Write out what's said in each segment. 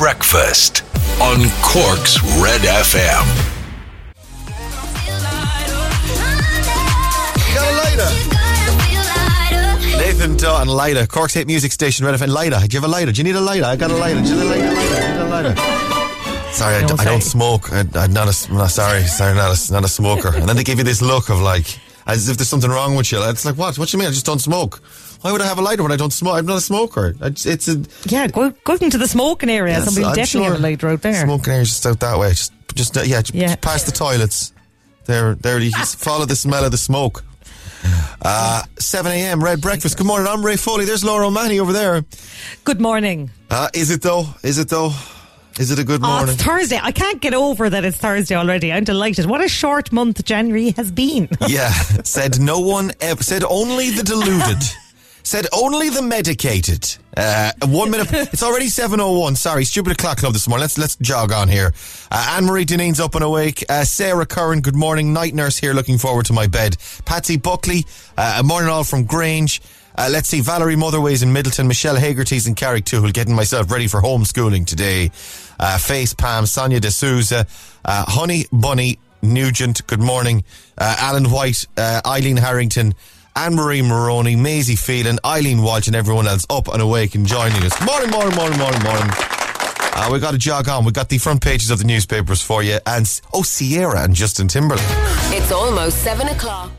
Breakfast on Cork's Red FM. Got a lighter. Nathan Dunn, lighter. Cork's hit music station, Red FM. Lighter. Do you have a lighter? Do you need a lighter? I got a lighter. Do you need a lighter? lighter? Do you need a lighter? Sorry, I, d- I don't smoke. I, I'm not a, no, sorry, sorry, not a, not a smoker. And then they give you this look of like, as if there's something wrong with you. It's like, what? What do you mean? I just don't smoke. Why would I have a lighter when I don't smoke? I'm not a smoker. Just- It's a Yeah, go, go into the smoking area. Yes, Somebody definitely sure. have a lighter out there. Smoking area just out that way. Just, just yeah, just Yeah. past the toilets. There, there. You follow the smell of the smoke. Uh, 7 a.m. Red breakfast. Good morning. I'm Ray Foley. There's Laura O'Mahony over there. Good morning. Uh, is it though? Is it though? Is it a good Oh, morning? it's Thursday. I can't get over that it's Thursday already. I'm delighted. What a short month January has been. yeah. Said no one ever. Said only the deluded. Said only the medicated. Uh, one minute. It's already seven oh one. Sorry, stupid o'clock club this morning. Let's let's jog on here. Uh, Anne Marie Deneen's up and awake. Uh, Sarah Curran. Good morning. Night nurse here. Looking forward to my bed. Patsy Buckley. Uh, morning all from Grange. Uh, let's see, Valerie Motherways in Midleton, Michelle Hagerty's in Carrick Carrigtwohill, getting myself ready for homeschooling today. Uh, Face Pam, Sonia De Souza, uh, Honey Bunny Nugent, good morning. Uh, Alan White, uh, Eileen Harrington, Anne Marie Maroney, Maisie Phelan, Eileen Walsh, and everyone else up and awake and joining us. Morning, morning, morning, morning, morning. Uh, we got to jog on. We got the front pages of the newspapers for you. And, oh, Ciara and Justin Timberlake. It's almost seven o'clock.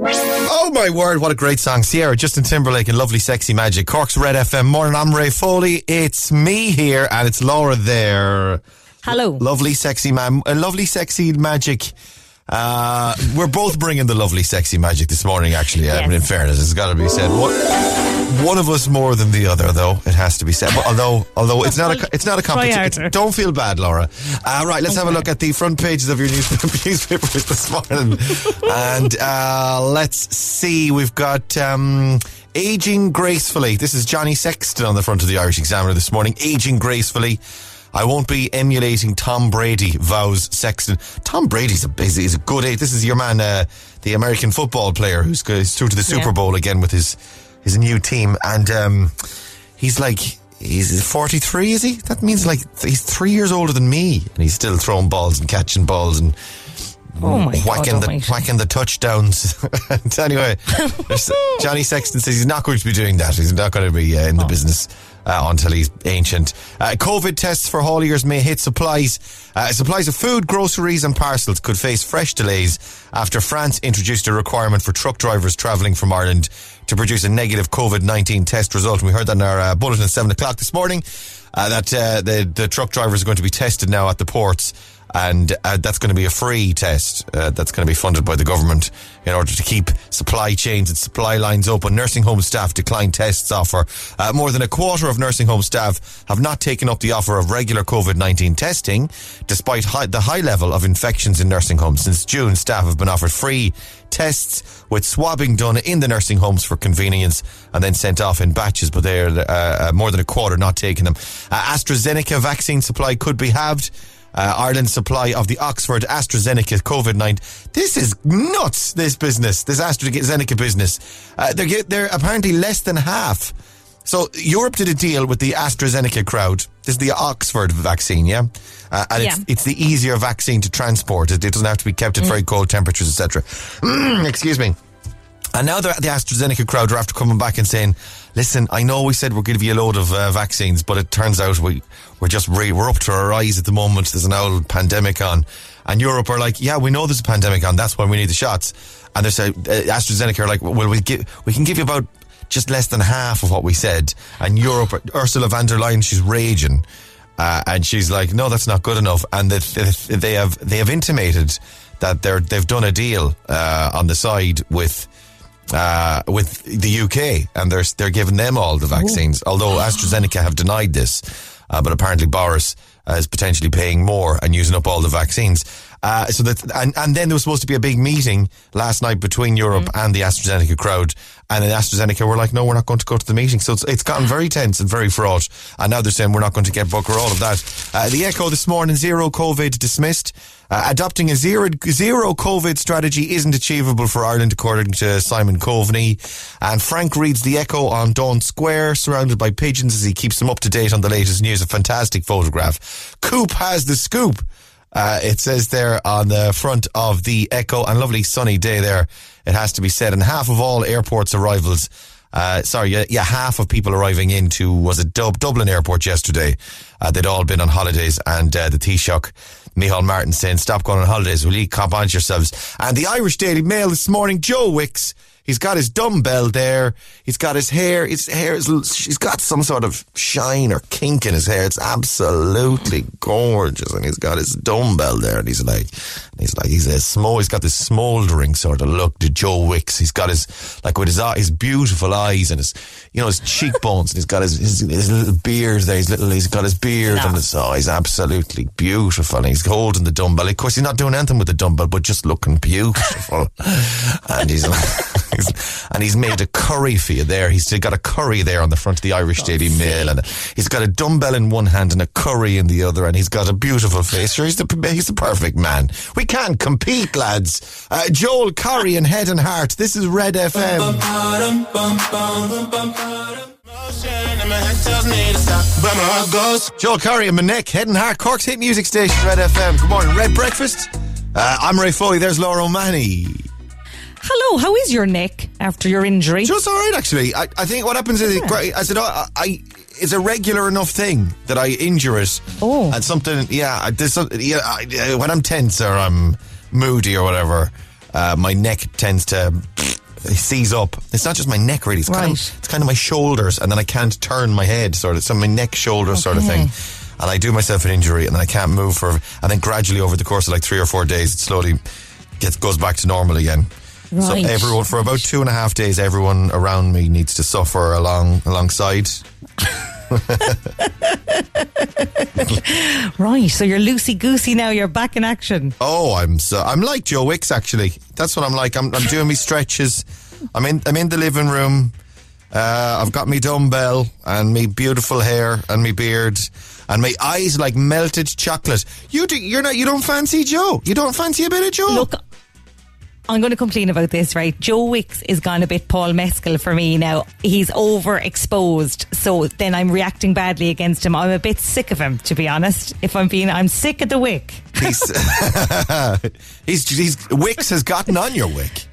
Oh my word, what a great song. Ciara, Justin Timberlake and Lovely Sexy Magic. Cork's Red FM. Morning, I'm Ray Foley. It's me here and it's Laura there. Hello. Lovely Sexy Man, uh, Lovely Sexy Magic. Uh, we're both bringing the lovely sexy magic this morning, actually. I mean, in fairness, it's got to be said. One, one of us more than the other, though. It has to be said. But although, although it's not a, it's not a competition. Don't feel bad, Laura. Uh, right, let's have a look at the front pages of your newspaper, newspapers this morning, and uh, let's see. We've got um, aging gracefully. This is Johnny Sexton on the front of the Irish Examiner this morning. Aging gracefully. I won't be emulating Tom Brady, vows Sexton. Tom Brady's a, is, is a good age. This is your man, uh, the American football player who's, who's through to the Super Yeah. Bowl again with his his new team, and um, he's like he's 43, is he? That means like he's three years older than me, and he's still throwing balls and catching balls and Oh my God whacking the almighty. whacking the touchdowns. Anyway, Johnny Sexton says he's not going to be doing that. He's not going to be uh, in the business uh, until he's ancient. Uh, COVID tests for hauliers may hit supplies. Uh, supplies of food, groceries, and parcels could face fresh delays after France introduced a requirement for truck drivers travelling from Ireland to produce a negative COVID nineteen test result. And we heard that in our uh, bulletin at seven o'clock this morning. Uh, that the the truck drivers are going to be tested now at the ports and uh, that's going to be a free test uh, that's going to be funded by the government in order to keep supply chains and supply lines open. Nursing home staff decline tests offer. Uh, more than a quarter of nursing home staff have not taken up the offer of regular COVID-19 testing, despite high, the high level of infections in nursing homes. Since June, staff have been offered free tests with swabbing done in the nursing homes for convenience and then sent off in batches, but they're uh, uh, more than a quarter not taking them. Uh, AstraZeneca vaccine supply could be halved uh, Ireland's supply of the Oxford AstraZeneca COVID 19. This is nuts, this business, this AstraZeneca business. Uh, they're, they're apparently less than half. So Europe did a deal with the AstraZeneca crowd. This is the Oxford vaccine, yeah? Uh, and it's, Yeah. it's the easier vaccine to transport. It, it doesn't have to be kept at very cold temperatures, etc. Excuse me. And now the AstraZeneca crowd are after coming back and saying, listen, I know we said we'll give you a load of uh, vaccines, but it turns out we, we're just, re- we're up to our eyes at the moment. There's an old pandemic on. And Europe are like, yeah, we know there's a pandemic on. That's why we need the shots. And they say, uh, AstraZeneca are like, well, we give, we can give you about just less than half of what we said. And Europe, Ursula von der Leyen, she's raging. Uh, and she's like, no, that's not good enough. And they, they have, they have intimated that they're, they've done a deal, uh, on the side with, uh, with the UK, and they're they're giving them all the vaccines. Although AstraZeneca have denied this, uh, but apparently Boris uh, is potentially paying more and using up all the vaccines. Uh, so that and, and then there was supposed to be a big meeting last night between Europe Mm. and the AstraZeneca crowd, and then AstraZeneca were like, "No, we're not going to go to the meeting." So it's, it's gotten very tense and very fraught. And now they're saying we're not going to get Booker. All of that. Uh, the Echo this morning: zero COVID dismissed. Uh, adopting a zero zero COVID strategy isn't achievable for Ireland, according to Simon Coveney. And Frank reads the Echo on Daunt Square, surrounded by pigeons as he keeps them up to date on the latest news. A fantastic photograph. Coop has the scoop. Uh, it says there on the front of the Echo, and lovely sunny day there, it has to be said. And half of all airports arrivals, uh, sorry, yeah, yeah, half of people arriving into, was it Dub- Dublin Airport yesterday? Uh, they'd all been on holidays, and uh, the Taoiseach, Micheál Martin, saying, stop going on holidays, will you cop on yourselves? And the Irish Daily Mail this morning, Joe Wicks, He's got his dumbbell there. He's got his hair. His hair is. He's got some sort of shine or kink in his hair. It's absolutely gorgeous, and he's got his dumbbell there, and he's like, he's like, he's a small. He's got this smouldering sort of look to Joe Wicks. He's got his like with his his beautiful eyes and his, you know, his cheekbones, and he's got his his, his little beard there. He's little. He's got his beard and his. Oh, he's absolutely beautiful. And he's holding the dumbbell. Of course, he's not doing anything with the dumbbell, but just looking beautiful. and he's. he's- and he's made a curry for you there. He's got a curry there on the front of the Irish Daily Mail, and he's got a dumbbell in one hand and a curry in the other, and he's got a beautiful face. Sure, he's the he's the perfect man. We can't compete, lads. Uh, Joel Corry and Head and Heart. This is Red FM. Joel Corry and MNEK, Head and Heart, Cork's hit music station, Red FM. Good morning, Red Breakfast. Uh, I'm Ray Foley. There's Laura O'Mahony. Hello, how is your neck after your injury? Just all right, actually. I, I think what happens is, it I said, I, I, it's a regular enough thing that I injure it. Oh. And something, yeah, I- there's some, yeah, I, when I'm tense or I'm moody or whatever, uh, my neck tends to seize up. It's not just my neck, really. It's, kind of, it's kind of my shoulders, and then I can't turn my head, sort of. So my neck, shoulder sort of thing. And I do myself an injury, and then I can't move for, and then gradually over the course of like three or four days, it slowly gets goes back to normal again. So everyone for about two and a half days, everyone around me needs to suffer along alongside. Right, so you're loosey goosey now. You're back in action. Oh, I'm so I'm like Joe Wicks actually. That's what I'm like. I'm, I'm doing me stretches. I'm in I'm in the living room. Uh, I've got me dumbbell and me beautiful hair and me beard and my eyes like melted chocolate. You do, you're not you don't fancy Joe. You don't fancy a bit of Joe. Look, I'm going to complain about this, right? Joe Wicks is gone a bit Paul Mescal for me now. He's overexposed, so then I'm reacting badly against him. I'm a bit sick of him, to be honest. If I'm being, I'm sick of the Wick. he's, he's he's Wicks has gotten on your wick.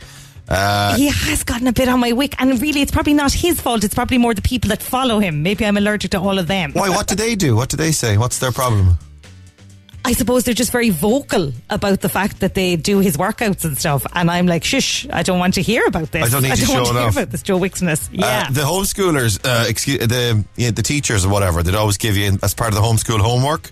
Uh, he has gotten a bit on my Wick, and really, it's probably not his fault. It's probably more the people that follow him. Maybe I'm allergic to all of them. Why? What do they do? What do they say? What's their problem? I suppose they're just very vocal about the fact that they do his workouts and stuff, and I'm like, shush, I don't want to hear about this. I don't need I to don't want to hear off. about this Joe Wicksness. Yeah. Uh, the homeschoolers, uh, excuse the yeah, the teachers or whatever, they'd always give you as part of the homeschool homework.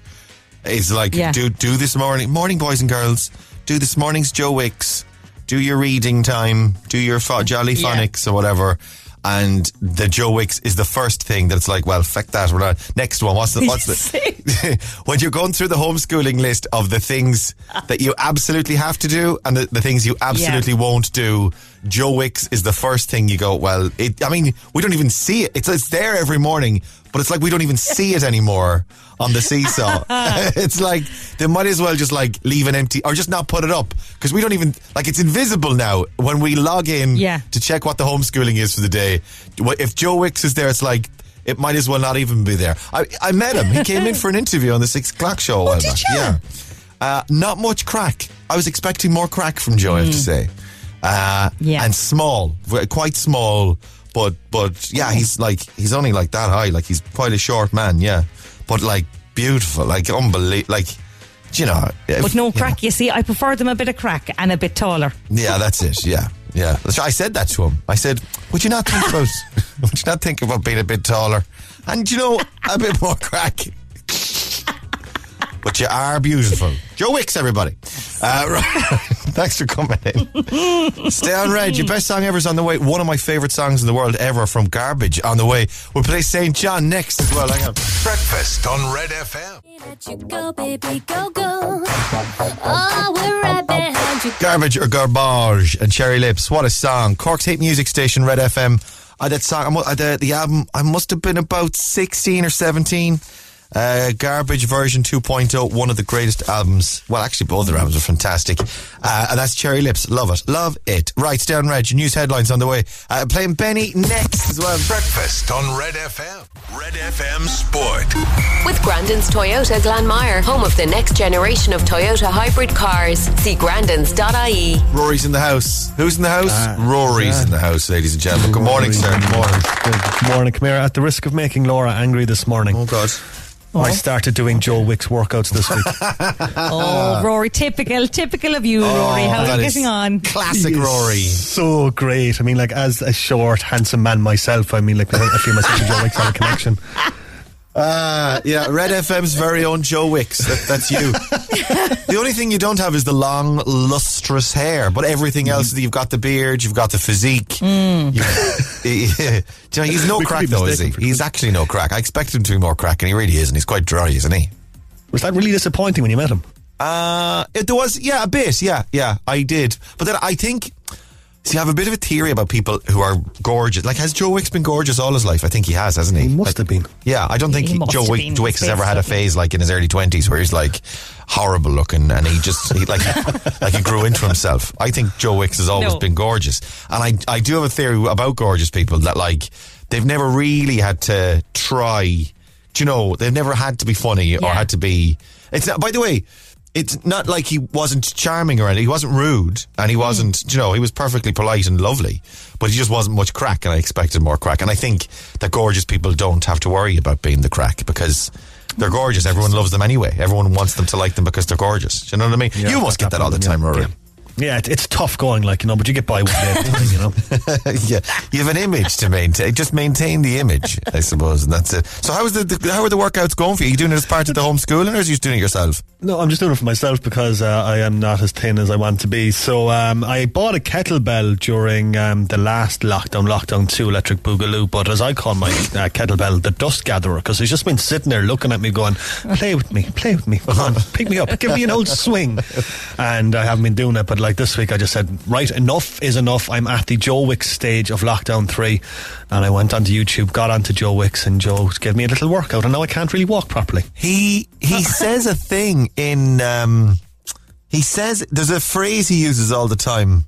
It's like Yeah. do do this morning, morning boys and girls, do this morning's Joe Wicks, do your reading time, do your pho- jolly Yeah. phonics or whatever. And the Joe Wicks is the first thing that's like, well, fuck that. We're not. Next one. What's the? What's the? when you're going through the homeschooling list of the things that you absolutely have to do and the, the things you absolutely won't do, Joe Wicks is the first thing you go, well, it, I mean, we don't even see it. It's, it's there every morning, but it's like we don't even see it anymore on the seesaw. it's like they might as well just like leave an empty or just not put it up because we don't even, like, it's invisible now when we log in Yeah. to check what the homeschooling is for the day. If Joe Wicks is there, it's like, it might as well not even be there. I, I met him. He came in for an interview on the six o'clock show. a Oh, did you? Yeah. Uh, not much crack. I was expecting more crack from Joe, I have to say. Uh, Hmm. Yeah. And small, quite small, but but yeah, he's like he's only like that high. Like he's quite a short man, yeah. But like beautiful, like unbelievable, like you know. But no crack, you see. I prefer them a bit of crack and a bit taller. Yeah, that's it. Yeah, yeah. I said that to him. I said, "Would you not think about? would you not think about being a bit taller, and you know, a bit more crack?" but you are beautiful, Joe Wicks, everybody. Uh, right. Thanks for coming in. Stay on red. Your best song ever is on the way. One of my favourite songs in the world ever from Garbage on the way. We'll play St. John next as well. Hang on. Breakfast on Red FM. Let you go, baby, go, go. Oh, we're right behind you. Garbage or Garbage and Cherry Lips. What a song. Cork's hit music station, Red FM. I that song, I mu- I, the, the album, I must have been about 16 or 17. Uh, Garbage version 2.0, one of the greatest albums. Well, actually, both their albums are fantastic. Uh, and that's Cherry Lips. Love it. Love it. Right, down Reg, news headlines on the way. Uh, playing Benny next as well. Breakfast on Red FM. Red FM Sport. With Grandin's Toyota Glanmire, home of the next generation of Toyota hybrid cars. See grandins.ie. Rory's in the house. Who's in the house? Ah, Rory's yeah. in the house, ladies and gentlemen. Good morning, sir. Good morning. Good morning, come here. At the risk of making Laura angry this morning, Oh, God. I oh. started doing Joe Wick's workouts this week. Oh, Rory, typical, typical of you, oh, Rory. How Oh, are you is getting on? Classic Rory. So great. I mean, like, as a short, handsome man myself, I mean, like, I feel myself and Joe Wick's have a connection. Uh, yeah, Red FM's very own Joe Wicks. That, that's you. the only thing you don't have is the long, lustrous hair, but everything else, you've got the beard, you've got the physique. You- he- do you know, he's no We crack though, is he? He's actually no crack. I expect him to be more crack, and he really isn't. He's quite dry, isn't he? Was that really disappointing when you met him? Uh, it, there was, yeah, a bit, yeah, yeah, I did. But then I think, see, I have a bit of a theory about people who are gorgeous. Like, has Joe Wicks been gorgeous all his life? I think he has, hasn't he? He must Like, have been. Yeah, I don't think He he Joe, have Wick, been. Joe Wicks has ever face had a phase like in his early twenties where he's like horrible looking and he just he, like like he grew into himself. I think Joe Wicks has always No. been gorgeous, and I I do have a theory about gorgeous people that like they've never really had to try. Do you know they've never had to be funny or had to be. It's not. By the way. It's not like he wasn't charming or anything. He wasn't rude, and he hmm. wasn't. You know, he was perfectly polite and lovely, but he just wasn't much crack. And I expected more crack. And I think that gorgeous people don't have to worry about being the crack because they're gorgeous. Everyone loves them anyway. Everyone wants them to like them because they're gorgeous. Do you know what I mean? Yeah, you must get that all the time, Rory. Yeah. Yeah, it, it's tough going, like, you know, but you get by with it, you know. Yeah. you have an image to maintain. Just maintain the image, I suppose, and that's it. So, how is the, the how are the workouts going for you? Are you doing it as part of the homeschooling, or are you just doing it yourself? No, I'm just doing it for myself because uh, I am not as thin as I want to be. So um, I bought a kettlebell during um, the last lockdown, lockdown two, electric boogaloo. But as I call my uh, kettlebell, the dust gatherer, because he's just been sitting there looking at me, going, "Play with me, play with me, come on, pick me up, give me an old swing." And I haven't been doing it. But like this week, I just said, "Right, enough is enough." I'm at the Joe Wicks stage of lockdown three, and I went onto YouTube, got onto Joe Wicks, and Joe gave me a little workout, and now I can't really walk properly. He he says a thing in um he says there's a phrase he uses all the time.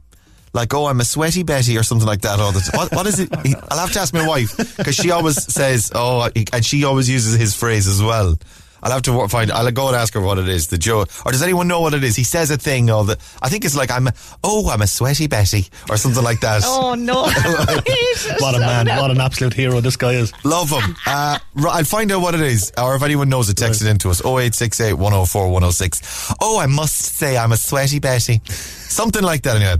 Like, oh, I'm a sweaty Betty or something like that all the time. What, what is it? He, I'll have to ask my wife because she always says, oh, and she always uses his phrase as well. I'll have to wo- find. I'll go and ask her what it is. The Joe, or does anyone know what it is? He says a thing. All the. I think it's like I'm. Oh, I'm a sweaty Betty or something like that. Oh, no. What a man! What an absolute hero this guy is. Love him. Uh, I'll find out what it is, or if anyone knows it, text it into us. 0868 104 106. Oh, I must say, I'm a sweaty Betty. Something like that, anyway.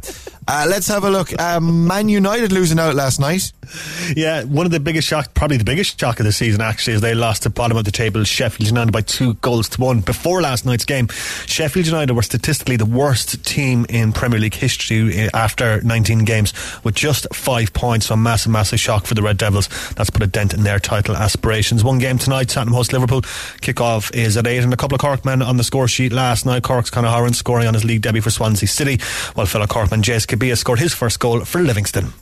Uh, let's have a look. Um, Man United losing out last night. Yeah, one of the biggest shock, probably the biggest shock of the season actually, is they lost the bottom of the table, Sheffield United by two goals to one. Before last night's game, Sheffield United were statistically the worst team in Premier League history eh, after 19 games, with just five points. So a massive, massive shock for the Red Devils. That's put a dent in their title aspirations. One game tonight, Tottenham host Liverpool. Kick-off is at eight, and a couple of Cork men on the score sheet last night. Cork's Conor Hourihane scoring on his league debut for Swansea City, while fellow Corkman Jaze Kabia scored his first goal for Livingston.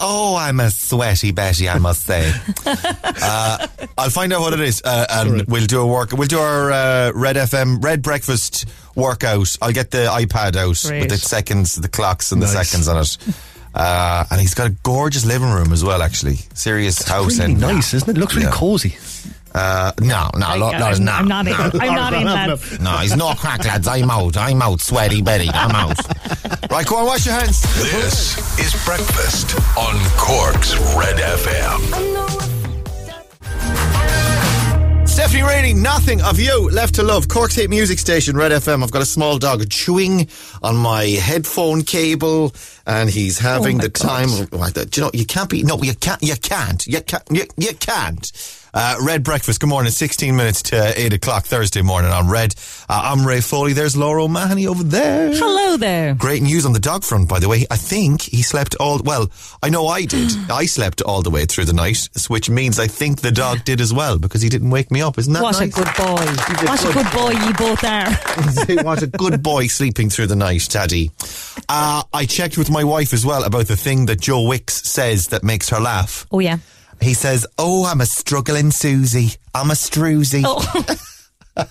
Oh, I'm a sweaty Betty, I must say. uh, I'll find out what it is, uh, and we'll do a work. We'll do our uh, Red FM Red Breakfast workout. I'll get the iPad out Great. with the seconds, the clocks, and the seconds on it. Uh, and he's got a gorgeous living room as well. Actually, serious house. Really and nice, isn't it? Looks really Yeah. cozy. Uh, no, no, I, no, no, it's am not. not in. I'm not in that. No, he's not crack, lads. I'm out. I'm out. Sweaty Betty. I'm out. right, go on, wash your hands. This is Breakfast on Cork's Red FM. Stephanie Rainey, nothing of you left to love. Cork's hit music station, Red FM. I've got a small dog chewing on my headphone cable, and he's having Oh my the time. God. of- Right, Do you know you can't be? No, you can't. You can't. You can't. You, you can't. Uh, Red Breakfast, good morning. 16 minutes to 8 o'clock Thursday morning on Red. Uh, I'm Ray Foley. There's Laura O'Mahony over there. Hello there. Great news on the dog front, by the way. I think he slept all, well, I know I did. I slept all the way through the night, which means I think the dog did as well because he didn't wake me up. Isn't that What a good boy. What a good boy you both are. what a good boy sleeping through the night, Taddy. Uh, I checked with my wife as well about the thing that Joe Wicks says that makes her laugh. Oh, yeah. He says, Oh, I'm a struggling Susie. I'm a stroozy. Oh.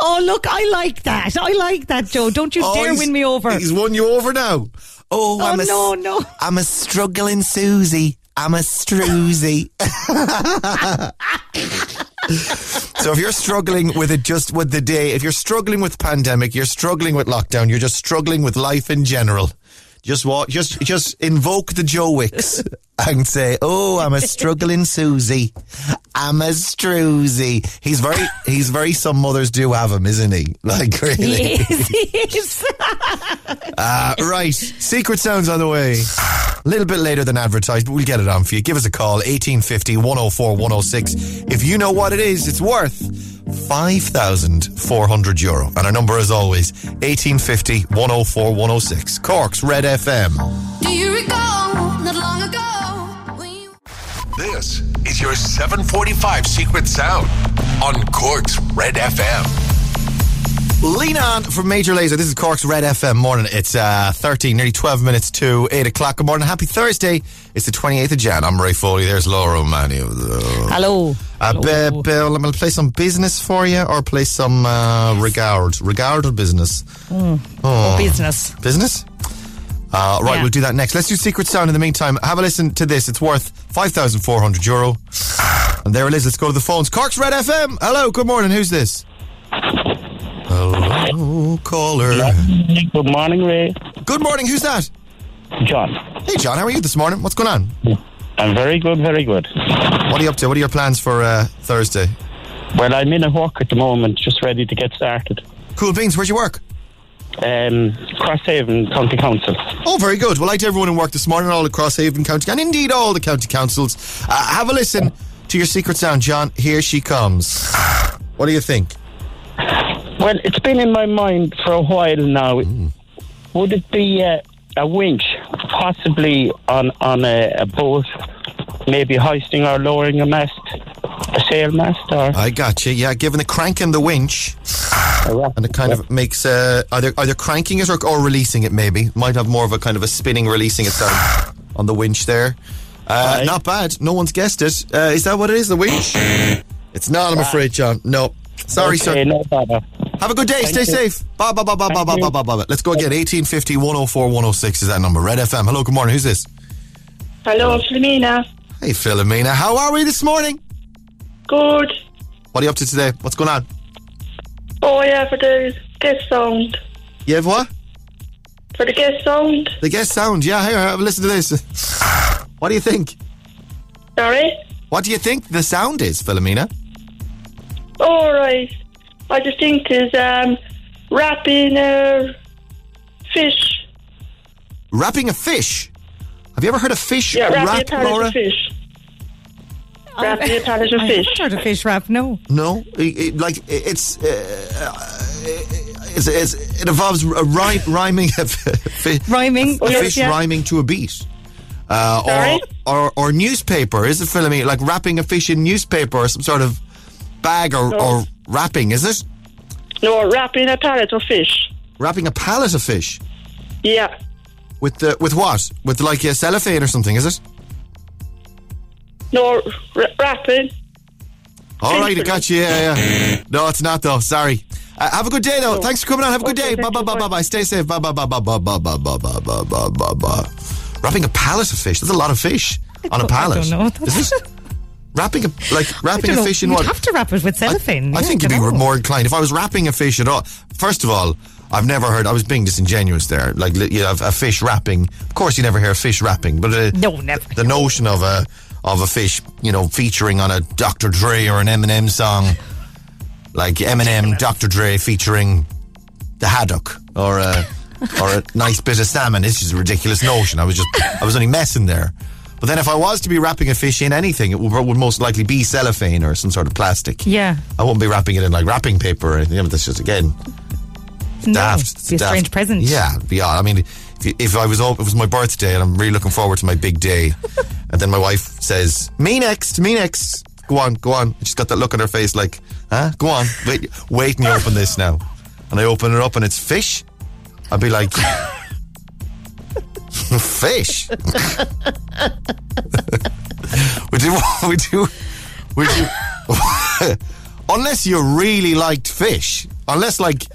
oh, look, I like that. I like that, Joe. Don't you Oh, dare win me over. He's won you over now. Oh, Oh, I'm a, no, no. I'm a struggling Susie. I'm a stroozy. so if you're struggling with it just with the day, if you're struggling with pandemic, you're struggling with lockdown, you're just struggling with life in general. Just what? Just just invoke the Joe Wicks and say, "Oh, I'm a struggling Susie. I'm a stroozy." He's very he's very. Some mothers do have him, isn't he? Like really. Yes, yes. Uh, right. Secret sounds on the way. A little bit later than advertised, but we'll get it on for you. Give us a call, 1850 104 106. If you know what it is, it's worth 5,400 euro. And our number, as always, 1850 104 106. Cork's Red FM. Do you recall not long ago you This is your 745 Secret Sound on Cork's Red FM. Lean on from Major Lazer. This is Cork's Red FM morning. It's uh, 13, nearly 12 minutes to 8 o'clock. Good morning. Happy Thursday. It's the 28th of Jan. I'm Ray Foley. There's Laura O'Mahony. Hello. Uh, Hello. B- Bill, I'm going to play some business for you or play some uh, regard. Regard or business? Oh, business. Business? Uh, right, Yeah. we'll do that next. Let's do Secret Sound in the meantime. Have a listen to this. It's worth 5,400 euro. And there it is. Let's go to the phones. Cork's Red FM. Hello, good morning. Who's this? Hello, caller. Good morning, Ray. Good morning. Who's that? John. Hey, John. How are you this morning? What's going on? I'm very good, very good. What are you up to? What are your plans for uh, Thursday? Well, I'm in a work at the moment, just ready to get started. Cool beans. Where's your work? Um, Crosshaven County Council. Oh, very good. Well, I to everyone in work this morning, all across Haven County, and indeed all the county councils. Uh, have a listen to your secret sound, John. Here she comes. What do you think? Well, it's been in my mind for a while now. Would it be uh, a winch, possibly on on a, a boat, maybe hoisting or lowering a mast, a sail mast, or I got you. Yeah, giving the crank and the winch, and it kind of makes uh, either either cranking it or, or releasing it. Maybe might have more of a kind of a spinning, releasing it sound on the winch there. Uh, not bad. No one's guessed it. Uh, is that what it is? The winch? It's not. I'm afraid, John. No. Sorry, okay, sir. no bother. Have a good day. Stay you. safe. Ba ba ba ba ba Thank ba you. ba ba ba. Let's go again. 1850 104 106 is that number. Red FM. Hello, good morning. Who's this? Hello, Philomena. Hey, Philomena. How are we this morning? Good. What are you up to today? What's going on? Oh yeah, for the guest sound. You have what? For the guest sound. The guest sound. Yeah, here, have a listen to this. What do you think? Sorry. What do you think the sound is, Philomena? All right. I just think is um wrapping a fish. Wrapping a fish. Have you ever heard a fish Yeah, wrapping a pallet Laura? of fish. Wrapping a pallet of I fish. haven't heard of fish wrap, no. No, it, it- like it- it's, uh, it's, it's it involves a rhy- rhyming a fi- Rhyming, a fish yeah. rhyming to a beat. Uh, Sorry? or, or or newspaper is it Philomena? Like wrapping a fish in newspaper or some sort of bag or, No. or wrapping, is it? No, wrapping a pallet of fish. Wrapping a pallet of fish Yeah. with the with what? With like a cellophane or something, is it? No, r- wrapping. All right, I got you. Yeah, yeah. No, it's not though. Sorry. Uh, have a good day though. Thanks for coming on. Have a good Okay, day. Bye bye bye bye bye. Stay safe. Bye bye bye bye bye bye bye bye bye bye bye bye. Wrapping a pallet of fish. That's a lot of fish on a don't- I pallet. don't know Is it? Wrapping a like wrapping a know. fish in You'd what? have to wrap it with I, cellophane. I Yeah, think you'd be dunno. more inclined if I was wrapping a fish at all. First of all, I've never heard. I was being disingenuous there. Like you have a fish wrapping. Of course, you never hear a fish wrapping, but uh, No, never. the notion of a of a fish, you know, featuring on a Dr. Dre or an Eminem song, like Eminem, Dr. Dre featuring the haddock or a or a nice bit of salmon. It's just a ridiculous notion. I was just I was only messing there. But then if I was to be wrapping a fish in anything, it would, would most likely be cellophane or some sort of plastic. Yeah. I wouldn't be wrapping it in like wrapping paper or anything. But that's just again No, daft. be a daft. strange present. Yeah, it'd be odd. I mean, if, I was it was my birthday and I'm really looking forward to my big day, and then my wife says, "Me next, me next." Go on, go on. She's got that look on her face, like, "Huh? Go on, wait, wait, and you open this now." And I open it up and it's fish. I'd be like, "Fish." would you? Would you? Would you? unless you really liked fish, unless like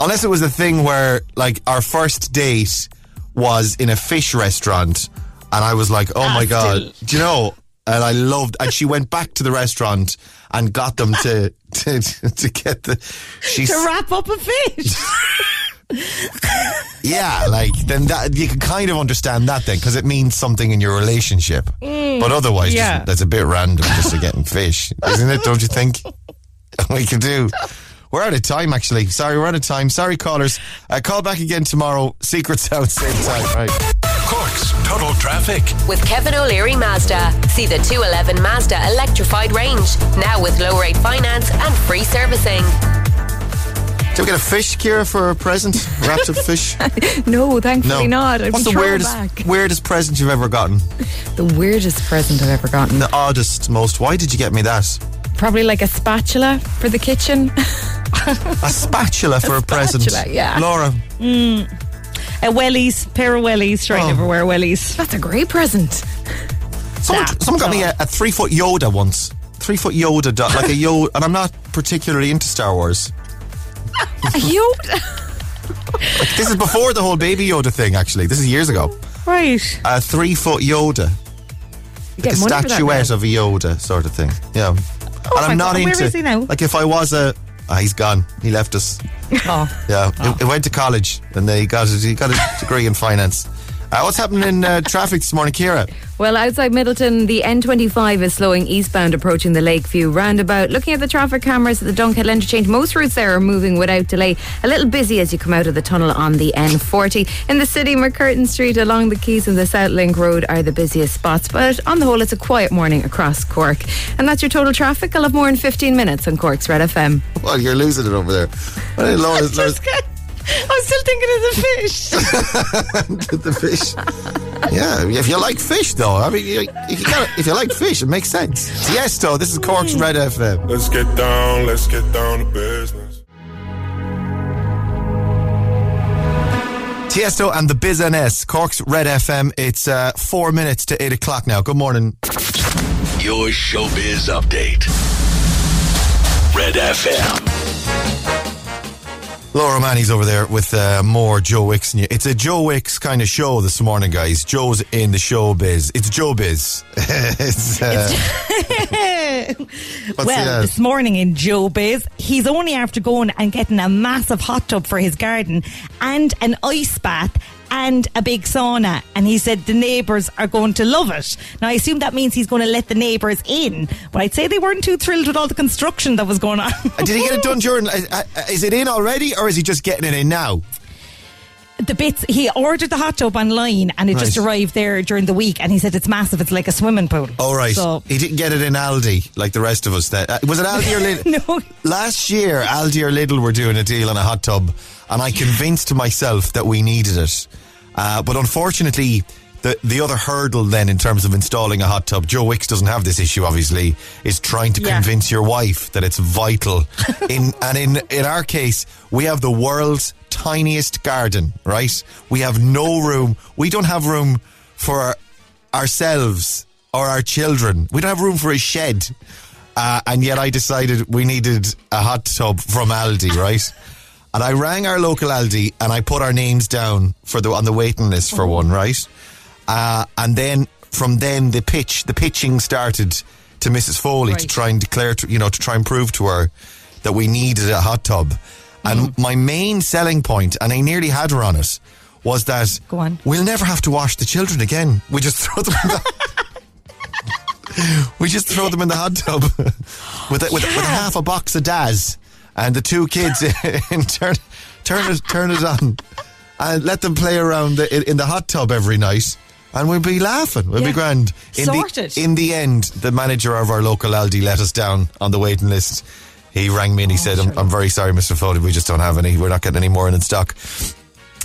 unless it was a thing where like our first date was in a fish restaurant and I was like, oh my god, do you know? And I loved, and she went back to the restaurant and got them to to, to get the. She's To wrap up a fish. yeah, like then that you can kind of understand that then because it means something in your relationship. but otherwise, just- yeah. that's a bit random just to getting fish, isn't it? Don't you think? we can do. We're out of time, actually. Sorry, we're out of time. Sorry, callers. Uh, call back again tomorrow. Secret Sound, same time. Right. Cork's Total Traffic. With Kevin O'Leary Mazda. See the 211 Mazda electrified range. Now with low rate finance and free servicing. Did we get a fish, Kira, for a present? Wrapped up fish? No, thankfully No. not. I'd What's the weirdest back. weirdest present you've ever gotten? The weirdest present I've ever gotten. The oddest, most. Why did you get me that? Probably like a spatula for the kitchen. A spatula for a, present. spatula, yeah. Laura, mm. A wellies, pair of wellies. Try Oh. never wear wellies. That's a great present. someone, someone got me a, a three foot Yoda once. Three foot Yoda, like a Yoda, and I'm not particularly into Star Wars. A Yoda. This is before the whole baby Yoda thing, actually. This is years ago. Right. A three foot Yoda, You like a get money for that statuette of a Yoda sort of thing. Yeah. and my I'm not God, where into. is he now? Like if I was a, ah, he's gone. He left us. Oh. Yeah, he, he went to college and then he got his, he got a degree in finance. Uh, what's happening in uh, traffic this morning, Kira? Well, outside Midleton, the N25 is slowing eastbound approaching the Lakeview roundabout. Looking at the traffic cameras at the Dunkettle interchange, most routes there are moving without delay. A little busy as you come out of the tunnel on the N40. In the city, MacCurtain Street along the Quays and the South Link Road are the busiest spots, but on the whole, it's a quiet morning across Cork. And that's your total traffic. I'll have more in 15 minutes on Cork's Red FM. Well, you're losing it over there. Laura's, Laura's I'm still thinking of the fish. the fish. Yeah, if you like fish, though, I mean, if you got, if you like fish, it makes sense. Yes, though, this is Cork's Red FM. Let's get down, let's get down to business. Tiesto and the Biz NS, Cork's Red FM. It's uh, four minutes to eight o'clock now. Good morning. Your showbiz update. Red FM. Laura Manny's over there with uh, more Joe Wicks. And you. It's a Joe Wicks kind of show this morning, guys. Joe's in the show biz. It's Joe Biz. it's, uh, what's well, uh, this morning in Joe Biz, he's only after going and getting a massive hot tub for his garden and an ice bath and a big sauna. And he said the neighbours are going to love it. Now, I assume that means he's going to let the neighbours in. But I'd say they weren't too thrilled with all the construction that was going on. did he get it done during? Uh, uh, is it in already, or is he just getting it in now? The bits he ordered the hot tub online and it just arrived there during the week and he said it's massive it's like a swimming pool Oh right, so he didn't get it in Aldi like the rest of us. That uh, was it Aldi or Lidl? no Last year, Aldi or Lidl were doing a deal on a hot tub, and I convinced myself that we needed it. Uh, but unfortunately, the the other hurdle then in terms of installing a hot tub, Joe Wicks doesn't have this issue. Obviously, is trying to Yeah. convince your wife that it's vital. in and in in our case, we have the world's tiniest garden. Right, we have no room. We don't have room for ourselves or our children. We don't have room for a shed. Uh, and yet I decided we needed a hot tub from Aldi, right? And I rang our local Aldi and I put our names down for the on the waiting list for one, right? Uh, and then from then the pitch, the pitching started to Mrs. Foley to try and declare, to, you know, to try and prove to her that we needed a hot tub. And my main selling point, and I nearly had her on it, was that Go on. we'll never have to wash the children again. We just throw them in the we just throw them in the hot tub with a, with, a, with a half a box of Daz and the two kids and turn turn it turn it on and let them play around the, in, in the hot tub every night. And we'll be laughing. We'll be grand. In Sorted. The, in the end, the manager of our local Aldi let us down on the waiting list. He rang me and he Oh, said, I'm, I'm very sorry, Mr. Foley, we just don't have any. We're not getting any more in stock.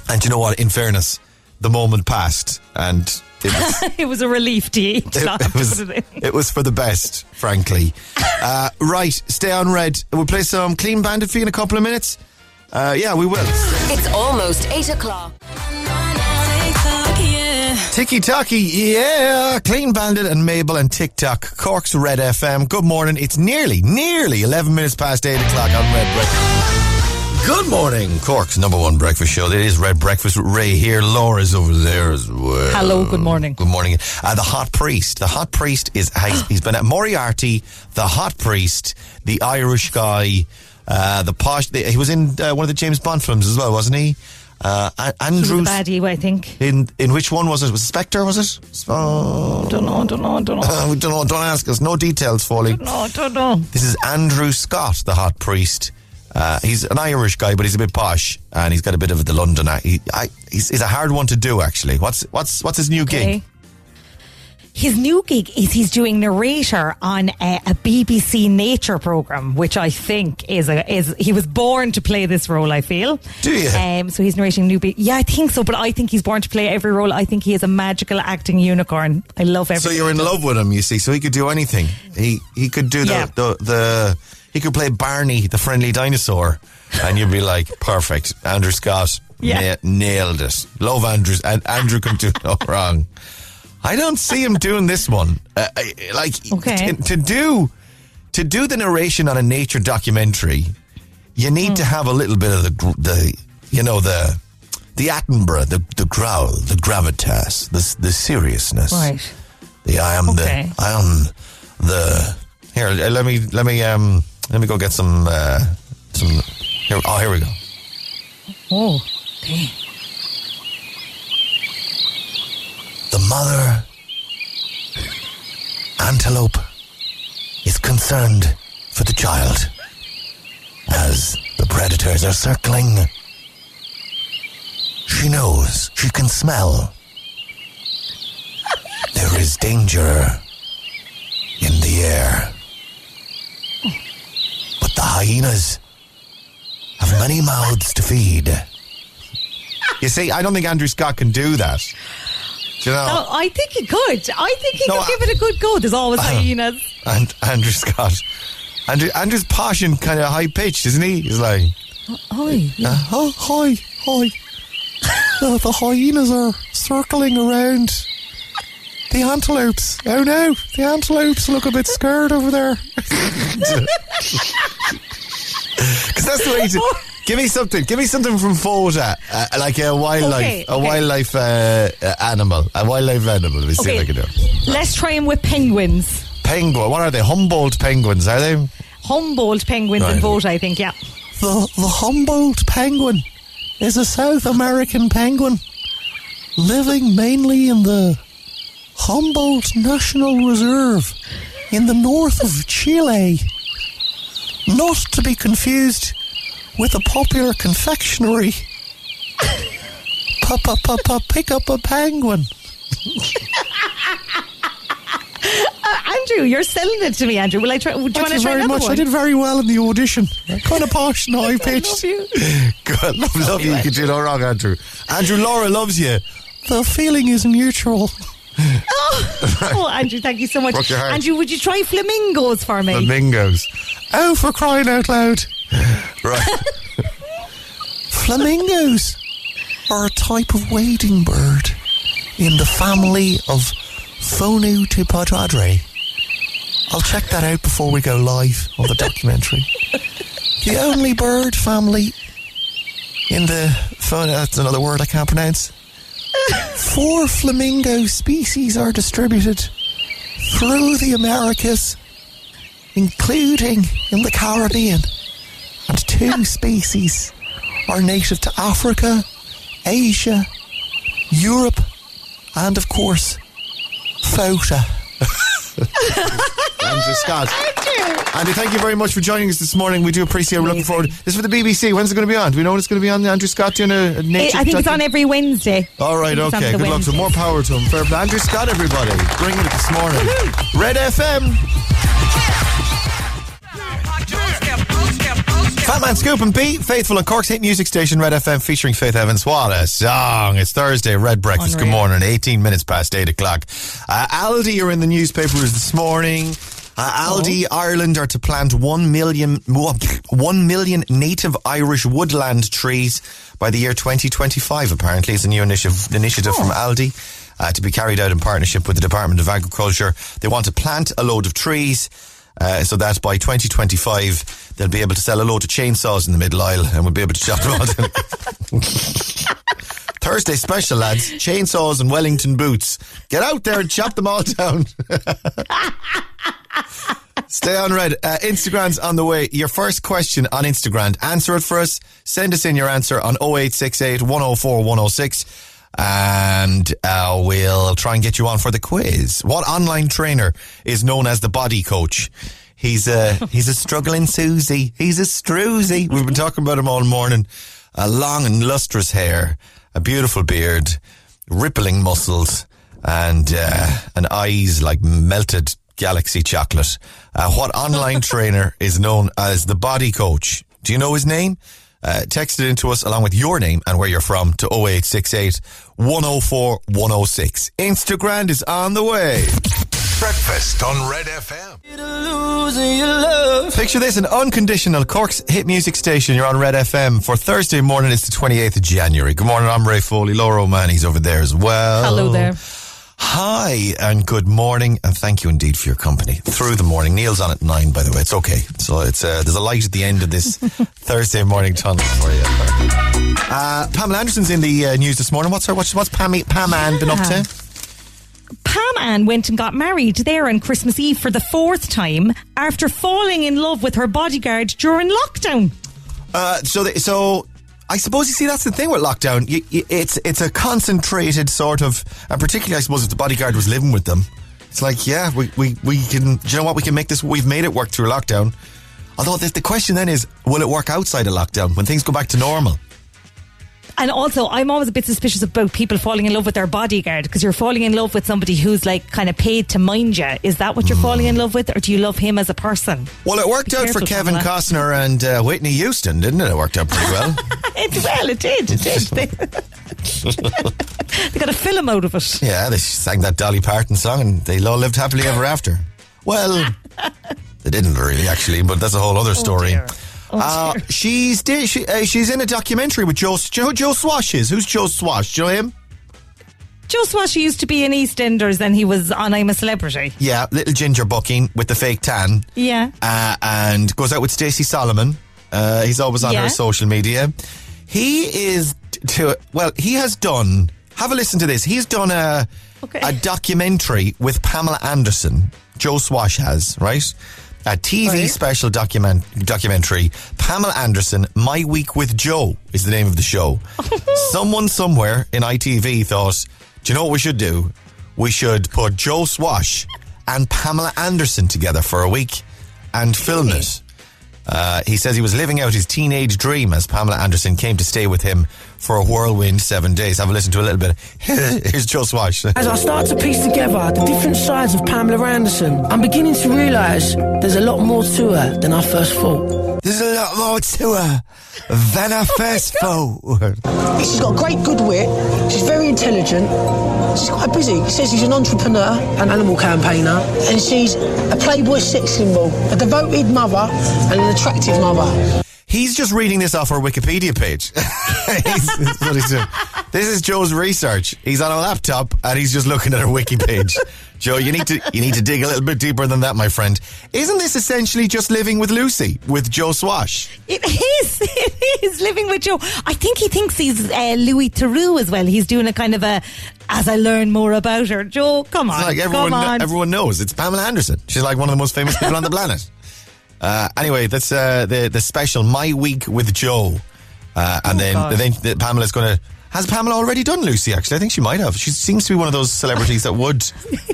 And you know what? In fairness, the moment passed and it was, it was a relief to eat. it, it was, it it was for the best, frankly. Uh, right, stay on red. We'll play some Clean Bandit for you in a couple of minutes. Uh, yeah, we will. It's almost 8 o'clock. Tiki Taki, yeah. Clean Bandit and Mabel and Tick Tock. Cork's Red FM. Good morning. It's nearly, nearly 11 minutes past 8 o'clock on Red Breakfast. Good morning. Cork's number one breakfast show. It is Red Breakfast with Ray here. Laura's over there as well. Hello, good morning. Good morning. Uh, the Hot Priest. The Hot Priest is, he's, he's been at Moriarty, the Hot Priest, the Irish guy, uh, the posh, the, he was in uh, one of the James Bond films as well, wasn't he? Uh, A- Andrew baddie, I think. in in which one was it? Was it Spectre? Was it? Oh, Don't know, don't know, don't know. we don't know. Don't ask us. No details, Foley. No, don't know. This is Andrew Scott, the hot priest. Uh, he's an Irish guy, but he's a bit posh, and he's got a bit of the London. act. He, I, he's, he's a hard one to do, actually. What's what's what's his new Okay. gig? His new gig is he's doing narrator on a, a BBC nature program, which I think is a is he was born to play this role. I feel. Do you? Um, so he's narrating new. Be- yeah, I think so. But I think he's born to play every role. I think he is a magical acting unicorn. I love everything. So you're in love with him, you see. So he could do anything. He he could do the Yeah. the, the he could play Barney, the friendly dinosaur, and you'd be like, perfect. Andrew Scott Yeah. na- nailed it. Love Andrew, and Andrew can do no wrong. I don't see him doing this one. Uh, like Okay. to, to do to do the narration on a nature documentary, you need Hmm. to have a little bit of the the you know the the Attenborough, the the growl, the gravitas, the the seriousness. Right. The I am Okay. the I am the here. uh, Let me let me um let me go get some uh, some. Here, oh, here we go. Oh, okay. The mother antelope is concerned for the child as the predators are circling. She knows, she can smell. There is danger in the air. But the hyenas have many mouths to feed. You see, I don't think Andrew Scott can do that. You know? Oh, I think he could. I think he No, could give it a good go. There's always Uh-huh. hyenas. and Andrew Scott. Andrew, Andrew's posh and kind of high pitched, isn't he? He's like, hi, yeah. uh, oh, hi, hi. the, the hyenas are circling around the antelopes. Oh no, the antelopes look a bit scared over there. Because that's the way to. Give me something. Give me something from Fota, uh, like a wildlife, Okay, a okay. wildlife uh, animal, a wildlife animal. Let me see if Okay. I can do. it. Let's try him with penguins. Penguin. What are they? Humboldt penguins? Are they? Humboldt penguins Right. in Fota, I think, yeah. The, the Humboldt penguin is a South American penguin living mainly in the Humboldt National Reserve in the north of Chile. Not to be confused with a popular confectionery. Pa pa pa pa pick up a penguin. Uh, Andrew, you're selling it to me, Andrew. Will I try? Would you want to try another one? I did very well in the audition. Kind of posh and high pitched. love you. Good. Love, love you. You can do no wrong, Andrew. Andrew, Laura loves you. The feeling is mutual. Oh, oh, Andrew, thank you so much. Broke your. Andrew, would you try flamingos for me? Flamingos. Oh, for crying out loud. Right. Flamingos are a type of wading bird in the family of Phonotepodradrae. I'll check that out before we go live on the documentary. the only bird family in the phone uh, that's another word I can't pronounce. Four flamingo species are distributed through the Americas, including in the Caribbean, and two species are native to Africa, Asia, Europe, and of course, Fota. Andrew Scott. Andy, thank you very much for joining us this morning. We do appreciate it. We're looking forward. This is for the BBC. When's it going to be on? Do we know when it's going to be on? Andrew Scott doing a, a nature I think it's on every Wednesday. All right, I think it's on okay. the Good luck. So more power to him. Fair play. Andrew Scott, everybody. Bringing it this morning. Red FM. Fat Man Scoop and Pete, faithful on Cork's hit music station Red FM featuring Faith Evans. What a song. It's Thursday, Red Breakfast. Good morning, 18 minutes past 8 o'clock. Uh, Aldi are in the newspapers this morning. Uh, Aldi Ireland are to plant 1 million, 1 million native Irish woodland trees by the year 2025, apparently. It's a new initiative, initiative from Aldi. Uh, to be carried out in partnership with the Department of Agriculture. They want to plant a load of trees uh, so that by 2025 they'll be able to sell a load of chainsaws in the middle aisle and we'll be able to chop them all down. Thursday special, lads. Chainsaws and Wellington boots. Get out there and chop them all down. Stay on red. Uh, Instagram's on the way. Your first question on Instagram. Answer it for us. Send us in your answer on 0868 104 106 and uh, we'll try and get you on for the quiz. What online trainer is known as the body coach? He's a he's a struggling Susie. He's a Struzy. We've been talking about him all morning. A long and lustrous hair, a beautiful beard, rippling muscles, and uh, and eyes like melted galaxy chocolate. Uh, what online trainer is known as the body coach? Do you know his name? Uh, text it into us along with your name and where you're from to 0868 104 106. Instagram is on the way. Breakfast on Red FM. Picture this an unconditional Cork's hit music station. You're on Red FM for Thursday morning. It's the 28th of January. Good morning. I'm Ray Foley. Laura O'Mahony's over there as well. Hello there. Hi and good morning, and thank you indeed for your company through the morning. Neil's on at nine, by the way. It's okay. So it's uh, there's a light at the end of this Thursday morning tunnel for you. Uh, Pamela Anderson's in the uh, news this morning. What's her? What's, what's Pam, Pam Ann been up to? Pam Ann went and got married there on Christmas Eve for the fourth time after falling in love with her bodyguard during lockdown. Uh, so, the, so I suppose you see that's the thing with lockdown. You, you, it's it's a concentrated sort of, and particularly I suppose if the bodyguard was living with them, it's like yeah, we we, we can. You know what? We can make this. We've made it work through lockdown. Although the, the question then is, will it work outside of lockdown when things go back to normal? And also, I'm always a bit suspicious about people falling in love with their bodyguard because you're falling in love with somebody who's like kind of paid to mind you. Is that what you're falling in love with, or do you love him as a person? Well, it worked Be out for Kevin. Costner and uh, Whitney Houston, didn't it? It worked out pretty well. It, well, it did. It did. They, they got a film out of it. yeah, they sang that Dolly Parton song and they all lived happily ever after. Well, they didn't really, actually, but that's a whole other story. Oh, uh, she's di- she, uh, she's in a documentary with Joe. Do you know Joe Swash is? Who's Joe Swash? Do you know him? Joe Swash used to be in EastEnders, and he was on I'm a Celebrity. Yeah, little ginger bucking with the fake tan, Yeah. uh, and goes out with Stacey Solomon. Uh, he's always on Yeah. her social media. He is to well, he has done. Have a listen to this. He's done a Okay. a documentary with Pamela Anderson. Joe Swash has right. A TV Right. special document documentary. Pamela Anderson, My Week with Joe is the name of the show. Someone somewhere in ITV thought, do you know what we should do? We should put Joe Swash and Pamela Anderson together for a week and film it. Uh, he says he was living out his teenage dream as Pamela Anderson came to stay with him for a whirlwind seven days. Have a listen to a little bit. Here's Joe Swash. As I start to piece together the different sides of Pamela Anderson, I'm beginning to realise there's a lot more to her than I first thought. There's a lot more to her than I oh first thought. She's got great good wit, she's very intelligent, she's quite busy. She says she's an entrepreneur, an animal campaigner, and she's a playboy sex symbol, a devoted mother, and an attractive mother. He's just reading this off her Wikipedia page. He's- that's what he's doing. This is Joe's research. He's on a laptop and he's just looking at her wiki page. Joe, you need to you need to dig a little bit deeper than that, my friend. Isn't this essentially just living with Lucy with Joe Swash? It is. It is living with Joe. I think he thinks he's uh, Louis Theroux as well. He's doing a kind of a as I learn more about her. Joe, come on, It's like everyone come on. everyone knows it's Pamela Anderson. She's like one of the most famous people on the planet. Uh, anyway, that's uh, the the special My Week with Joe, uh, and then God. then the Pamela's going to. Has Pamela already done Lucy? Actually, I think she might have. She seems to be one of those celebrities that would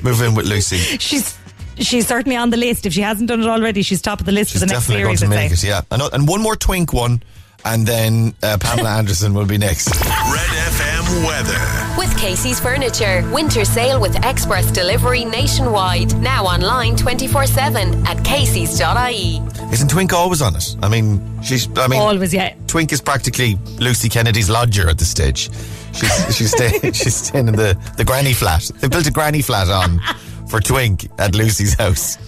move in with Lucy. She's she's certainly on the list. If she hasn't done it already, she's top of the list She's for the next definitely going to I'd make it, yeah. And, and one more twink one, and then uh, Pamela Anderson will be next. Red FM weather. With Casey's Furniture. Winter sale with express delivery nationwide. Now online 24 7 at Casey's.ie. Isn't Twink always on it? I mean, she's. I mean, Always, yeah. Twink is practically Lucy Kennedy's lodger at this stage. She's she's staying she's staying in the the granny flat. They built a granny flat on for Twink at Lucy's house.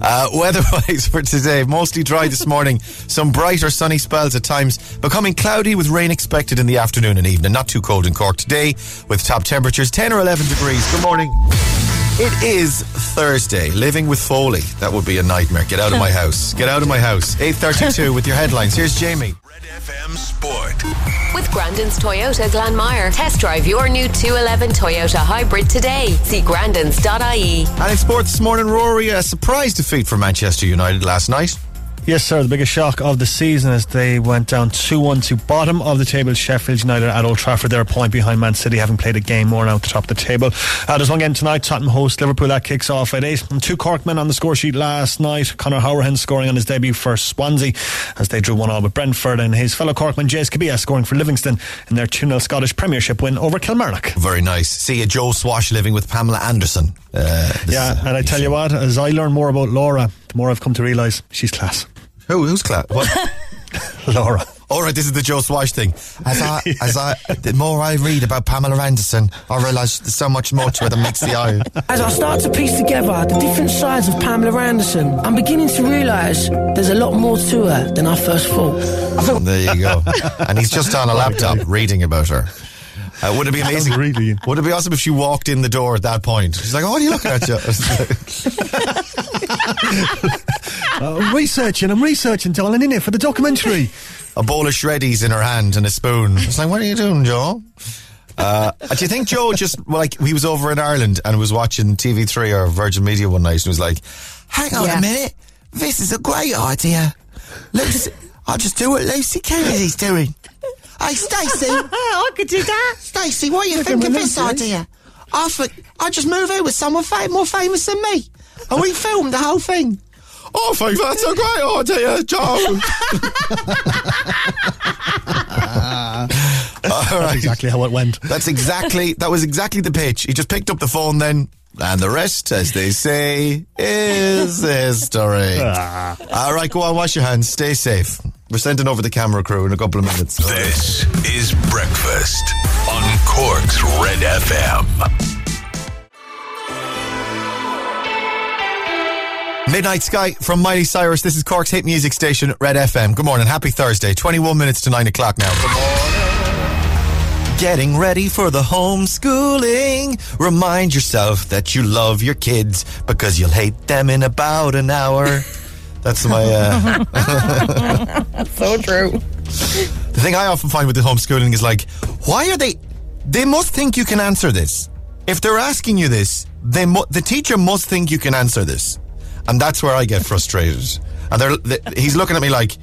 Uh, weather-wise for today, mostly dry this morning. Some brighter sunny spells at times, becoming cloudy with rain expected in the afternoon and evening. Not too cold in Cork today, with top temperatures 10 or 11 degrees. Good morning. It is Thursday. Living with Foley. That would be a nightmare. Get out of my house. Get out of my house. 8.32 with your headlines. Here's Jamie. FM Sport. With Grandin's Toyota Glanmire. Test drive your new 211 Toyota Hybrid today. See grandins.ie. And in sports this morning, Rory, a surprise defeat for Manchester United last night. Yes, sir. The biggest shock of the season as they went down 2 1 to bottom of the table. Sheffield United at Old Trafford. They're a point behind Man City, having played a game more now at the top of the table. Uh, there's one game tonight. Tottenham host Liverpool. That kicks off at 8. And two Corkmen on the score sheet last night. Conor Hourihane scoring on his debut for Swansea as they drew 1 all with Brentford. And his fellow Corkman, Jaze Kabia, scoring for Livingston in their 2 0 Scottish Premiership win over Kilmarnock. Very nice. See a Joe Swash living with Pamela Anderson. Uh, Yeah, and I tell you what, as I learn more about Laura, the more I've come to realise she's class. Who? Who's class? What? Laura. All right, this is the Joe Swash thing. As I, as I, the more I read about Pamela Anderson, I realise there's so much more to her than meets the eye. As I start to piece together the different sides of Pamela Anderson, I'm beginning to realise there's a lot more to her than I first thought. There you go. And he's just on a laptop reading about her. Uh, would it be amazing? really- Would it be awesome if she walked in the door at that point? She's like, "Oh, what are you looking at?" Joe?" Uh, I'm researching, I'm researching, darling, in it for the documentary. a bowl of shreddies in her hand and a spoon. It's like, what are you doing, Joe? Uh, do you think Joe just like he was over in Ireland and was watching TV3 or Virgin Media one night and was like, "Hang on Yeah. a minute, this is a great idea. Lucy, I'll just do what Lucy Kennedy's doing." Hey, Stacey, I could do that. Stacey, what do you think of this idea? I think I just move in with someone fa- more famous than me, and we filmed the whole thing. Oh, I think that's oh, a great idea, Joe. All right. exactly how it went. That's exactly that was exactly the pitch. He just picked up the phone then, and the rest, as they say, is history. Ah. All right, go on, wash your hands, stay safe. We're sending over the camera crew in a couple of minutes. This is Breakfast on Cork's Red FM. Midnight Sky from Miley Cyrus. This is Cork's hit music station, Red FM. Good morning, happy Thursday. Twenty-one minutes to nine o'clock now. Good morning. Getting ready for the homeschooling. Remind yourself that you love your kids because you'll hate them in about an hour. That's my. Uh, That's So true. the thing I often find with the homeschooling is like, why are they? They must think you can answer this. If they're asking you this, they the teacher must think you can answer this, and that's where I get frustrated. And they, he's looking at me like,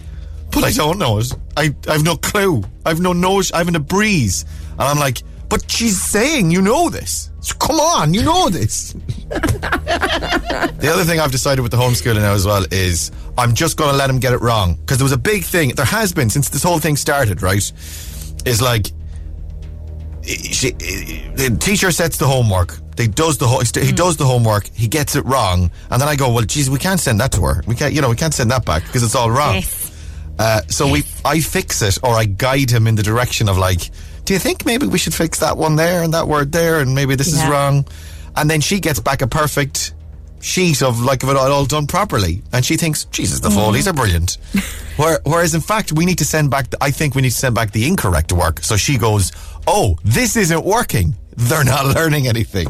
but I don't know it. I I've no clue. I've no notion. I haven't a breeze. And I'm like, but she's saying you know this. So come on, you know this. The other thing I've decided with the homeschooling now as well is I'm just going to let him get it wrong because there was a big thing. There has been since this whole thing started, right? Is like she, the teacher sets the homework. They does the ho- he does the homework. He gets it wrong, and then I go, well, geez, we can't send that to her. We can't, you know, we can't send that back because it's all wrong. Yes. Uh, so we, I fix it, or I guide him in the direction of like, do you think maybe we should fix that one there and that word there, and maybe this is wrong, and then she gets back a perfect sheet of like of it all, done properly, and she thinks, Jesus, the Foley's are brilliant. Whereas in fact, we need to send back. The, I think we need to send back the incorrect work. So she goes, "Oh, this isn't working. They're not learning anything."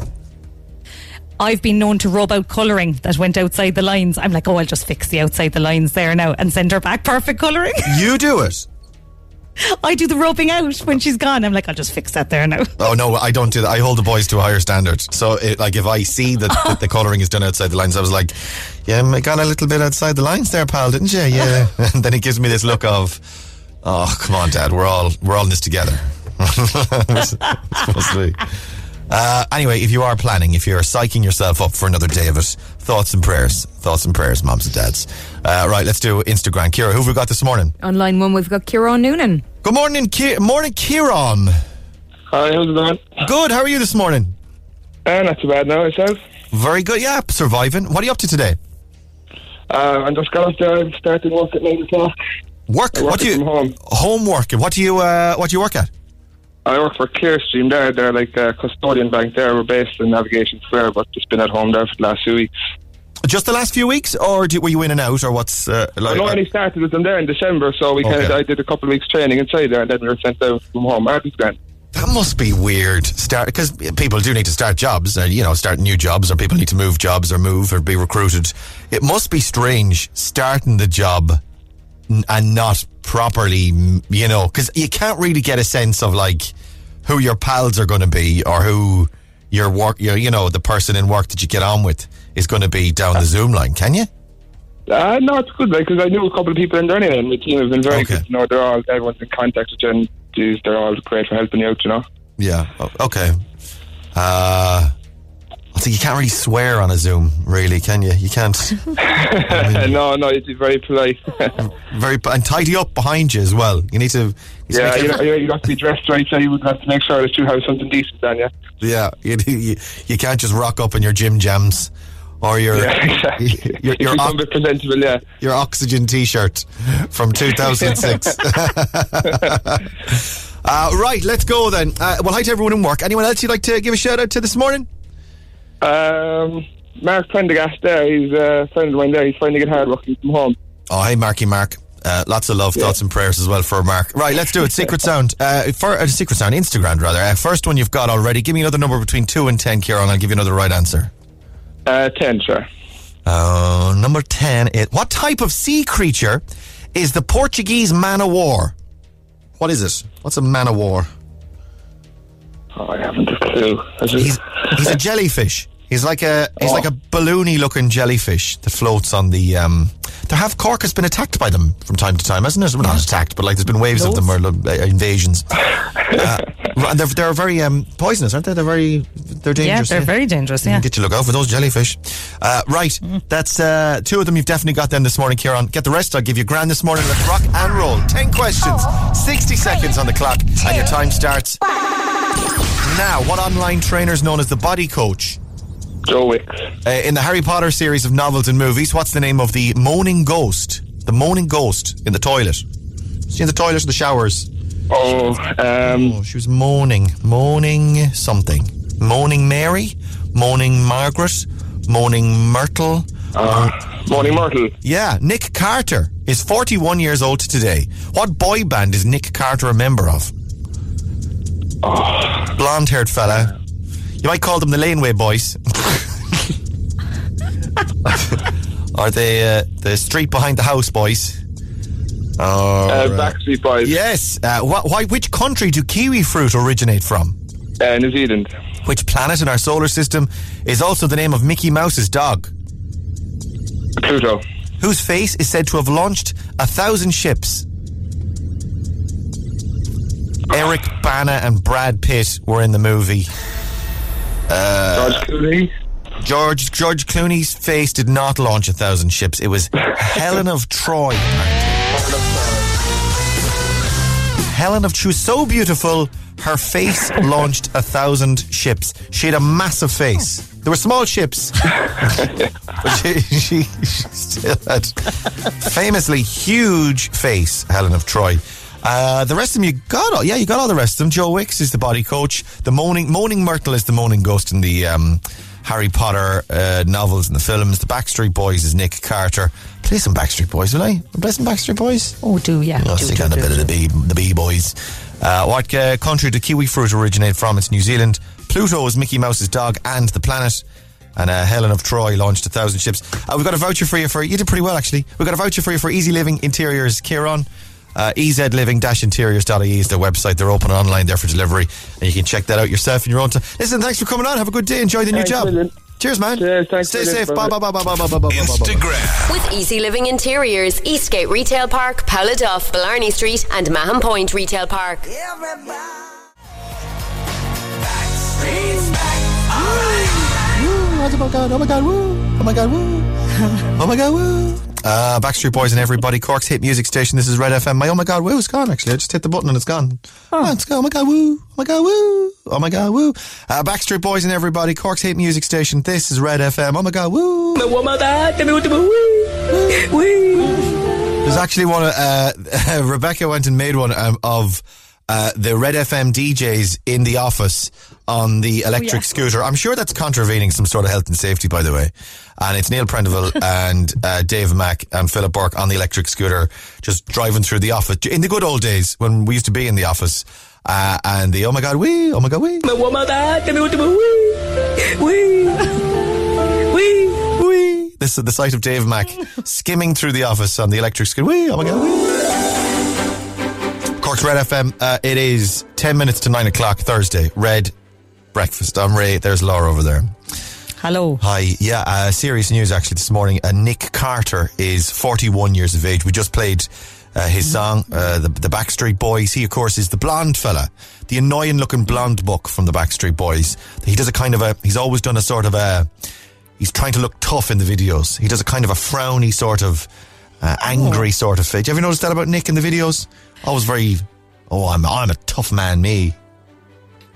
I've been known to rub out colouring that went outside the lines. I'm like, oh, I'll just fix the outside the lines there now and send her back perfect colouring. You do it. I do the roping out when she's gone. I'm like, I'll just fix that there now. Oh no, I don't do that. I hold the boys to a higher standard. So, it, like, if I see that, that the colouring is done outside the lines, I was like, "Yeah, I got a little bit outside the lines there, pal, didn't you?" Yeah. and then he gives me this look of, "Oh, come on, Dad, we're all we're all in this together." It's supposed to be. Uh, anyway, if you are planning, if you're psyching yourself up for another day of it, thoughts and prayers. Thoughts and prayers, moms and dads. Uh, right, let's do Instagram. Ciara, who have we got this morning? On line one, we've got Kieran Noonan. Good morning, Ki- morning, Kieran. Hi, how's it going? Good. How are you this morning? Uh, not too bad now, yourself? Very good. Yeah, surviving. What are you up to today? Uh, I'm just got off there and started work at 9 o'clock. Work. I what do you? from home. Homework. What do you? Uh, what do you work at? I work for Clearstream there. They're like a custodian bank there. We're based in Navigation Square, but just been at home there for the last few weeks. Just the last few weeks, or do, were you in and out, or what's uh, like? I only started with them there in December, so we kind of I did a couple of weeks training inside there, and then we were sent out from home. Grand. That must be weird. Start because people do need to start jobs, uh, you know, start new jobs, or people need to move jobs, or move, or be recruited. It must be strange starting the job and not properly, you know, because you can't really get a sense of like who your pals are going to be, or who your work, your, you know, the person in work that you get on with is going to be down the Zoom line. Can you? Uh, no, it's good, like, because I knew a couple of people in there anyway, and my team have been very good. You know, they're all, everyone's in contact with you, and geez, they're all great for helping you out, you know. Yeah. Okay. Uh, I think you can't really swear on a Zoom, really, can you? You can't. no, no, it's very polite. Very and tidy up behind you as well. You need to. You yeah, you, know, you, got to be dressed right, so you would have to make sure that you have something decent on you. yeah. You, you, you can't just rock up in your gym jams or your Yeah, exactly. your, your, Become a ox- presentable, yeah. your oxygen T-shirt from 2006. uh, right, let's go then. Uh, well, hi to everyone in work. Anyone else you'd like to give a shout out to this morning? Um, Mark Prendergast there, he's a friend of mine there. He's finding it hard working from home. Oh, hey, Marky Mark. Uh, lots of love, thoughts, and prayers as well for Mark. Right, let's do it. Secret Sound. Uh, for uh, Secret Sound, Instagram rather. Uh, first one you've got already. Give me another number between two and ten, Kieran. I'll give you another right answer. Uh, 10, sure. Uh, number 10. It, what type of sea creature is the Portuguese man o' war? What is it? What's a man o' war? Oh, I haven't a clue. He's, he's a jellyfish. He's like a he's Oh. like a balloony looking jellyfish that floats on the. Um, there have Cork has been attacked by them from time to time, hasn't it? Well, not attacked, but like there's been waves of them or uh, invasions. uh, and they're they're very um, poisonous, aren't they? They're very they're dangerous. Yeah, they're very dangerous. Yeah. Get to look out for those jellyfish. Uh, right, that's uh, two of them. You've definitely got them this morning, Kieran. Get the rest. I'll give you grand this morning. Let's rock and roll. Ten questions, sixty seconds on the clock, and your time starts now. What online trainer is known as the Body Coach? Joe Wicks. Uh, in the Harry Potter series of novels and movies, what's the name of the moaning ghost? The moaning ghost in the toilet. Is she in the toilet or the showers? Oh, um, Oh, she was moaning, moaning something. Moaning Mary, moaning Margaret, moaning Myrtle. uh, Morning Myrtle. Yeah, Nick Carter is 41 years old today. What boy band is Nick Carter a member of? Blonde haired fella. You might call them the Laneway Boys. or the, uh, the Street Behind the House Boys. Or, Uh, Backstreet Boys. Yes. Uh, wh- why, which country do kiwi fruit originate from? Uh, New Zealand. Which planet in our solar system is also the name of Mickey Mouse's dog? Pluto. Whose face is said to have launched a thousand ships? Eric Bana and Brad Pitt were in the movie. Uh, George Clooney. George George Clooney's face did not launch a thousand ships. It was Helen of Troy. Helen of Troy was so beautiful, her face launched a thousand ships. She had a massive face. There were small ships, but she, she, she still had famously huge face. Helen of Troy. Uh, the rest of them you got all, yeah, you got all the rest of them. Joe Wicks is the body coach. The moaning, moaning Myrtle is the moaning ghost in the um, Harry Potter uh, novels and the films. The Backstreet Boys is Nick Carter. Play some Backstreet Boys, will I? Play some Backstreet Boys. Oh, do yeah. I'll do, do, on a do, bit of the B, the B boys. Uh, what uh, country did kiwi fruit originate from? It's New Zealand. Pluto is Mickey Mouse's dog and the planet. And uh, Helen of Troy launched a thousand ships. Uh, we've got a voucher for you for you did pretty well actually. We've got a voucher for you for Easy Living Interiors, Kieran. Uh, ezliving-interiors.ie is website. They're open online there for delivery, and you can check that out yourself in your own time. Listen, thanks for coming on. Have a good day. Enjoy the thanks new job. Brilliant. Cheers, man. Cheers, Stay safe. Bye, bye, bye, bye, bye, bye, bye, bye. Instagram. With Easy Living Interiors, Eastgate Retail Park, Paletoff, Blarney Street, and Mahon Point Retail Park. Everybody. Back back. All right. Oh my god, oh my god, woo. Oh my god, woo. oh my god, woo. Uh, Backstreet Boys and everybody, Cork's hit music station. This is Red FM. My oh my god, woo is gone. Actually, I just hit the button and it's gone. Oh, it's gone. Oh my god, woo. Oh my god, woo. Oh my god, woo. Uh, Backstreet Boys and everybody, Cork's hit music station. This is Red FM. Oh my god, woo. There's actually one. Uh, Rebecca went and made one um, of uh, the Red FM DJs in the office on the electric yeah. scooter. I'm sure that's contravening some sort of health and safety, by the way. And it's Neil Prendeville and uh, Dave Mack and Philip Burke on the electric scooter, just driving through the office in the good old days when we used to be in the office. Uh, and the oh my god, we, oh my god, we. Wee. This is the sight of Dave Mack skimming through the office on the electric scooter. Wee, oh my god, wee. Cork's Red FM. Uh, it is 10 minutes to 9 o'clock Thursday. Red breakfast. I'm Ray. There's Laura over there. Hello. Hi. Yeah, uh, serious news actually this morning. Uh, Nick Carter is 41 years of age. We just played uh, his song, uh, the, the Backstreet Boys. He, of course, is the blonde fella, the annoying looking blonde buck from the Backstreet Boys. He does a kind of a, he's always done a sort of a, he's trying to look tough in the videos. He does a kind of a frowny sort of, uh, angry sort of face. Have you noticed that about Nick in the videos? Always very, oh, I'm, I'm a tough man, me.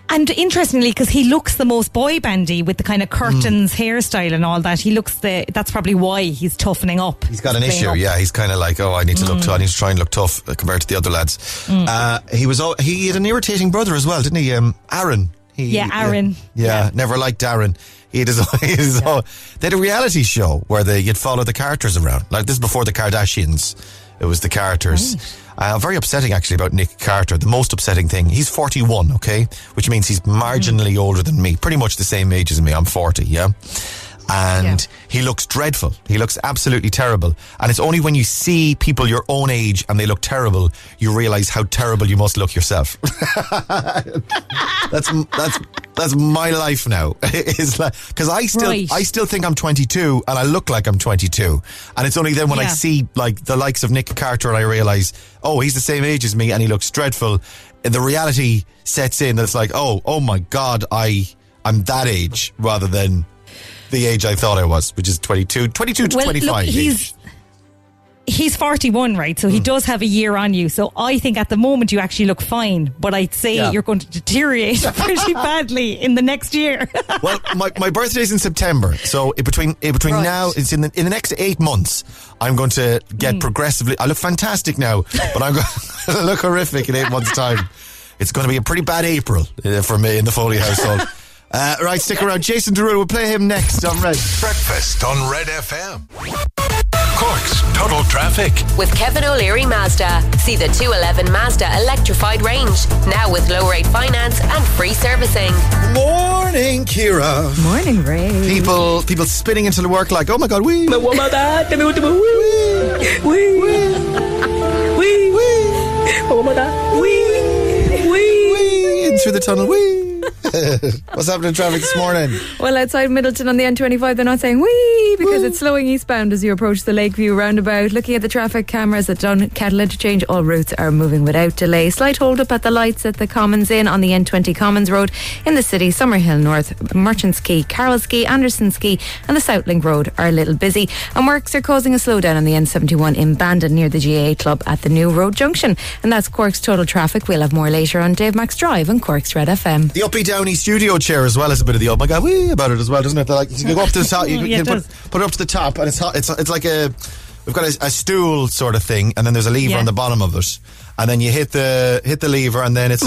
And interestingly, because he looks the most boy bandy with the kind of curtains hairstyle and all that, he looks the. That's probably why he's toughening up. He's got an issue, up. yeah. He's kind of like, oh, I need to look, t- I need to try and look tough uh, compared to the other lads. Mm. Uh, he was, he had an irritating brother as well, didn't he? Um, Aaron. He, Yeah, Aaron. Yeah, yeah, never liked Aaron. His, own- he had his own- they had a reality show where they you'd follow the characters around. Like this is before the Kardashians. It was the characters. Uh, very upsetting actually about Nick Carter. The most upsetting thing, he's 41, okay? Which means he's marginally older than me. Pretty much the same age as me. I'm 40, yeah? And he looks dreadful. He looks absolutely terrible. And it's only when you see people your own age and they look terrible, you realize how terrible you must look yourself. that's that's that's my life now. it's like because I still Right. I still think I'm 22 and I look like I'm 22. And it's only then when I see like the likes of Nick Carter and I realize, oh, he's the same age as me and he looks dreadful. And the reality sets in that it's like, oh, oh my god, I I'm that age rather than the age I thought I was, which is 22, 22 to Well, 25. look, he's he's 41, right? So he does have a year on you. So I think at the moment you actually look fine, but I'd say Yeah. you're going to deteriorate pretty badly in the next year. well, my, my birthday's in September, so in between in between Right. now, it's in the in the next eight months. I'm going to get Hmm. progressively. I look fantastic now, but I'm going to look horrific in eight months' time. It's going to be a pretty bad April uh, for me in the Foley household. Uh, right, stick around. Jason Derulo, we'll play him next on Red. Breakfast on Red FM. Cork's Total Traffic. With Kevin O'Leary Mazda. See the 211 Mazda electrified range. Now with low rate finance and free servicing. Morning, Ciara. Morning, Ray. People, people spinning into the work like, oh my god, we. Wee, in through the tunnel. Wee. What's happening in traffic this morning? Well, outside Midleton on the N25, they're not saying wee because it's slowing eastbound as you approach the Lakeview roundabout. Looking at the traffic cameras at Dunkettle Interchange, all routes are moving without delay. Slight hold up at the lights at the Commons Inn on the N20 Commons Road in the city. Summerhill North, Merchants Quay, Carroll's Quay, Anderson's Quay, and the South Link Road are a little busy. And works are causing a slowdown on the N71 in Bandon near the GA Club at the New Road Junction. And that's Cork's total traffic. We'll have more later on Dave Max Drive and Cork's Red FM. The uppy downy studio chair as well as a bit of the oh my god wee about it as well, doesn't it? They're like you can go up to the top, you, Yeah, you it can put, put it up to the top, and it's hot, it's it's like a we've got a, a stool sort of thing, and then there's a lever Yeah. on the bottom of it, and then you hit the hit the lever, and then it's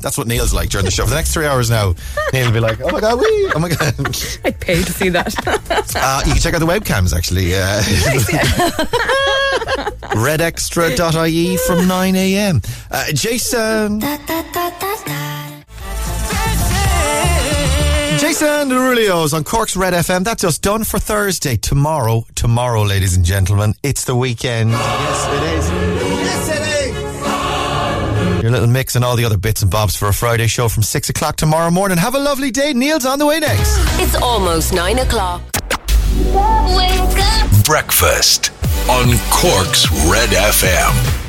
that's what Neil's like during the show. For the next three hours now, Neil will be like, oh my god wee, oh my god. I'd pay to see that. Uh, you can check out the webcams actually. Uh, redextra.ie from 9 a.m. Uh, Jason. Jason Derulo's on Cork's Red FM. That's us done for Thursday. Tomorrow, tomorrow, ladies and gentlemen, it's the weekend. Yes, it is. Yes, it is. Your little mix and all the other bits and bobs for a Friday show from 6 o'clock tomorrow morning. Have a lovely day. Neil's on the way next. It's almost 9 o'clock. Breakfast on Cork's Red FM.